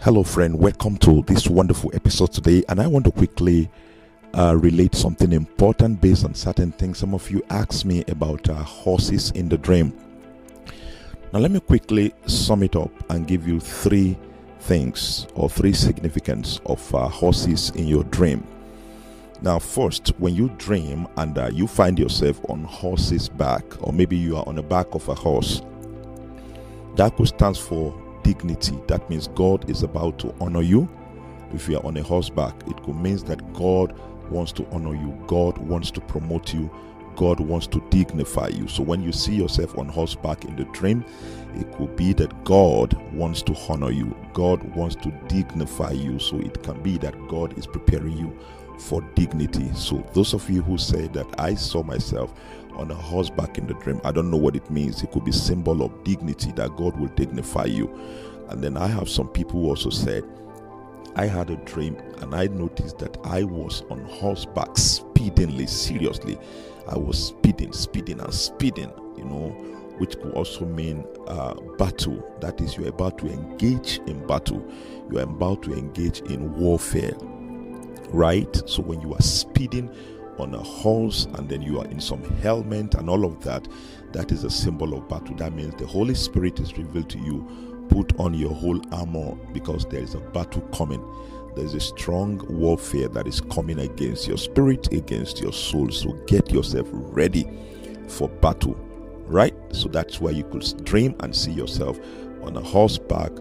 Hello, friend. Welcome to this wonderful episode today. And I want to quickly uh, relate something important based on certain things. Some of you asked me about uh, horses in the dream. Now, let me quickly sum it up and give you three things or three significance of uh, horses in your dream. Now, first, when you dream and uh, you find yourself on horse's back, or maybe you are on the back of a horse, that could stands for dignity. That means God is about to honor you. If you are on a horseback, it means that God wants to honor you. God wants to promote you. God wants to dignify you. So when you see yourself on horseback in the dream, it could be that God wants to honor you. God wants to dignify you. So it can be that God is preparing you for dignity. So those of you who say that I saw myself on a horseback in the dream. I don't know what it means. It could be symbol of dignity that God will dignify you. And then I have some people who also said, I had a dream and I noticed that I was on horseback speedingly, seriously. I was speeding, speeding, and speeding, you know, which could also mean uh, battle. That is, you're about to engage in battle, you are about to engage in warfare, right? So when you are speeding, on a horse and then you are in some helmet and all of that, that is a symbol of battle. That means the Holy Spirit is revealed to you. Put on your whole armor because there is a battle coming. There's a strong warfare that is coming against your spirit, against your soul. So get yourself ready for battle, right? So that's why you could dream and see yourself on a horseback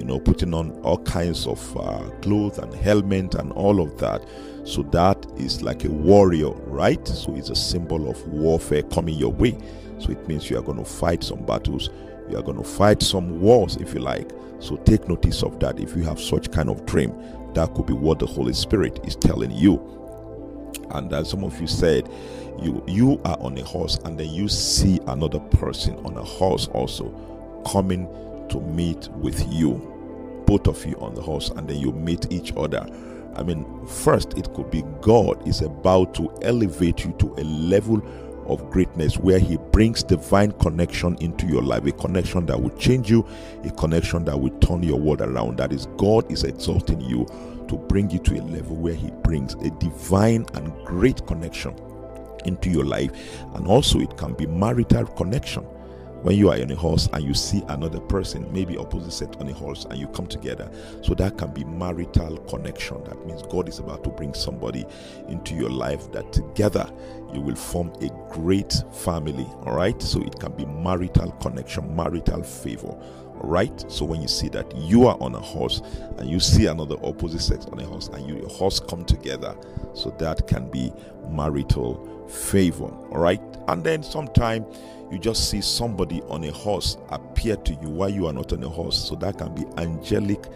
you know, putting on all kinds of uh, clothes and helmet and all of that. So that is like a warrior, right? So it's a symbol of warfare coming your way. So it means you are going to fight some battles, you are going to fight some wars, if you like. So take notice of that. If you have such kind of dream, that could be what the Holy Spirit is telling you. And as some of you said, you you are on a horse, and then you see another person on a horse also coming to meet with you, both of you on the horse, and then you meet each other. I mean, first, it could be God is about to elevate you to a level of greatness where He brings divine connection into your life, a connection that will change you, a connection that will turn your world around. That is, God is exalting you to bring you to a level where He brings a divine and great connection into your life, and also it can be marital connection when you are on a horse and you see another person, maybe opposite sex on a horse, and you come together. So that can be marital connection. That means God is about to bring somebody into your life that together you will form a great family. All right. So it can be marital connection, marital favor. Right. So when you see that you are on a horse and you see another opposite sex on a horse and you, your horse come together, so that can be marital favor. All right. And then sometime you just see somebody on a horse appear to you while you are not on a horse. So that can be angelic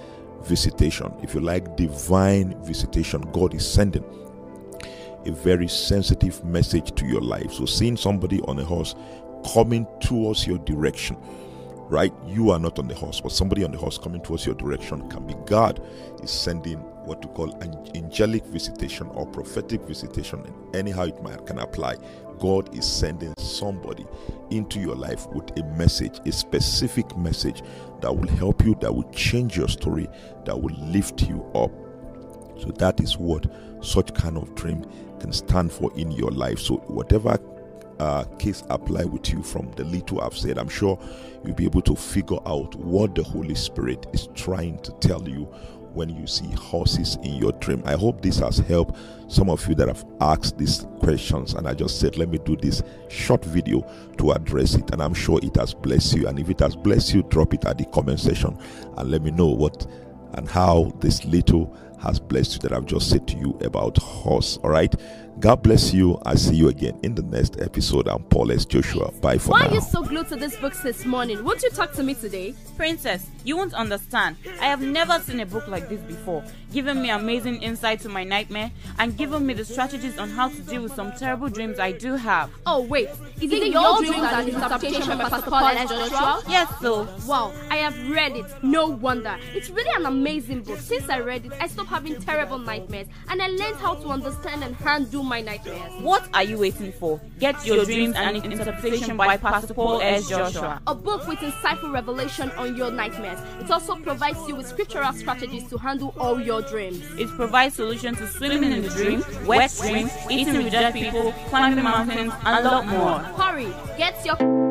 visitation. If you like divine visitation, God is sending a very sensitive message to your life. So seeing somebody on a horse coming towards your direction, right? You are not on the horse, but somebody on the horse coming towards your direction can be God is sending what to call an angelic visitation or prophetic visitation. And Anyhow, it might can apply. God is sending somebody into your life with a message, a specific message that will help you, that will change your story, that will lift you up. So that is what such kind of dream can stand for in your life. So whatever uh, case apply with you from the little I've said, I'm sure you'll be able to figure out what the Holy Spirit is trying to tell you when you see horses in your dream. I hope this has helped some of you that have asked these questions. And I just said, let me do this short video to address it. And I'm sure it has blessed you. And if it has blessed you, drop it at the comment section and let me know what and how this little has blessed you that I've just said to you about horse. All right. God bless you. I see you again in the next episode. I'm Paul S. Joshua. Bye for Why now. Why are you so glued to this book this morning? Won't you talk to me today? Princess, you won't understand. I have never seen a book like this before, giving me amazing insight to my nightmare and giving me the strategies on how to deal with some terrible dreams I do have. Oh wait, is, it, your dreams and interpretation by Pastor Paul S. Joshua? Yes, so. Wow, I have read it. No wonder. It's really an amazing book. Since I read it, I stopped having terrible nightmares, and I learned how to understand and handle my nightmares. What are you waiting for? Get Your Dreams and Interpretation by Pastor Paul S. Joshua. A book with insightful revelation on your nightmares. It also provides you with scriptural strategies to handle all your dreams. It provides solutions to swimming in the dream, wet dreams, eating with dead people, climbing mountains, and a lot more. Hurry, get your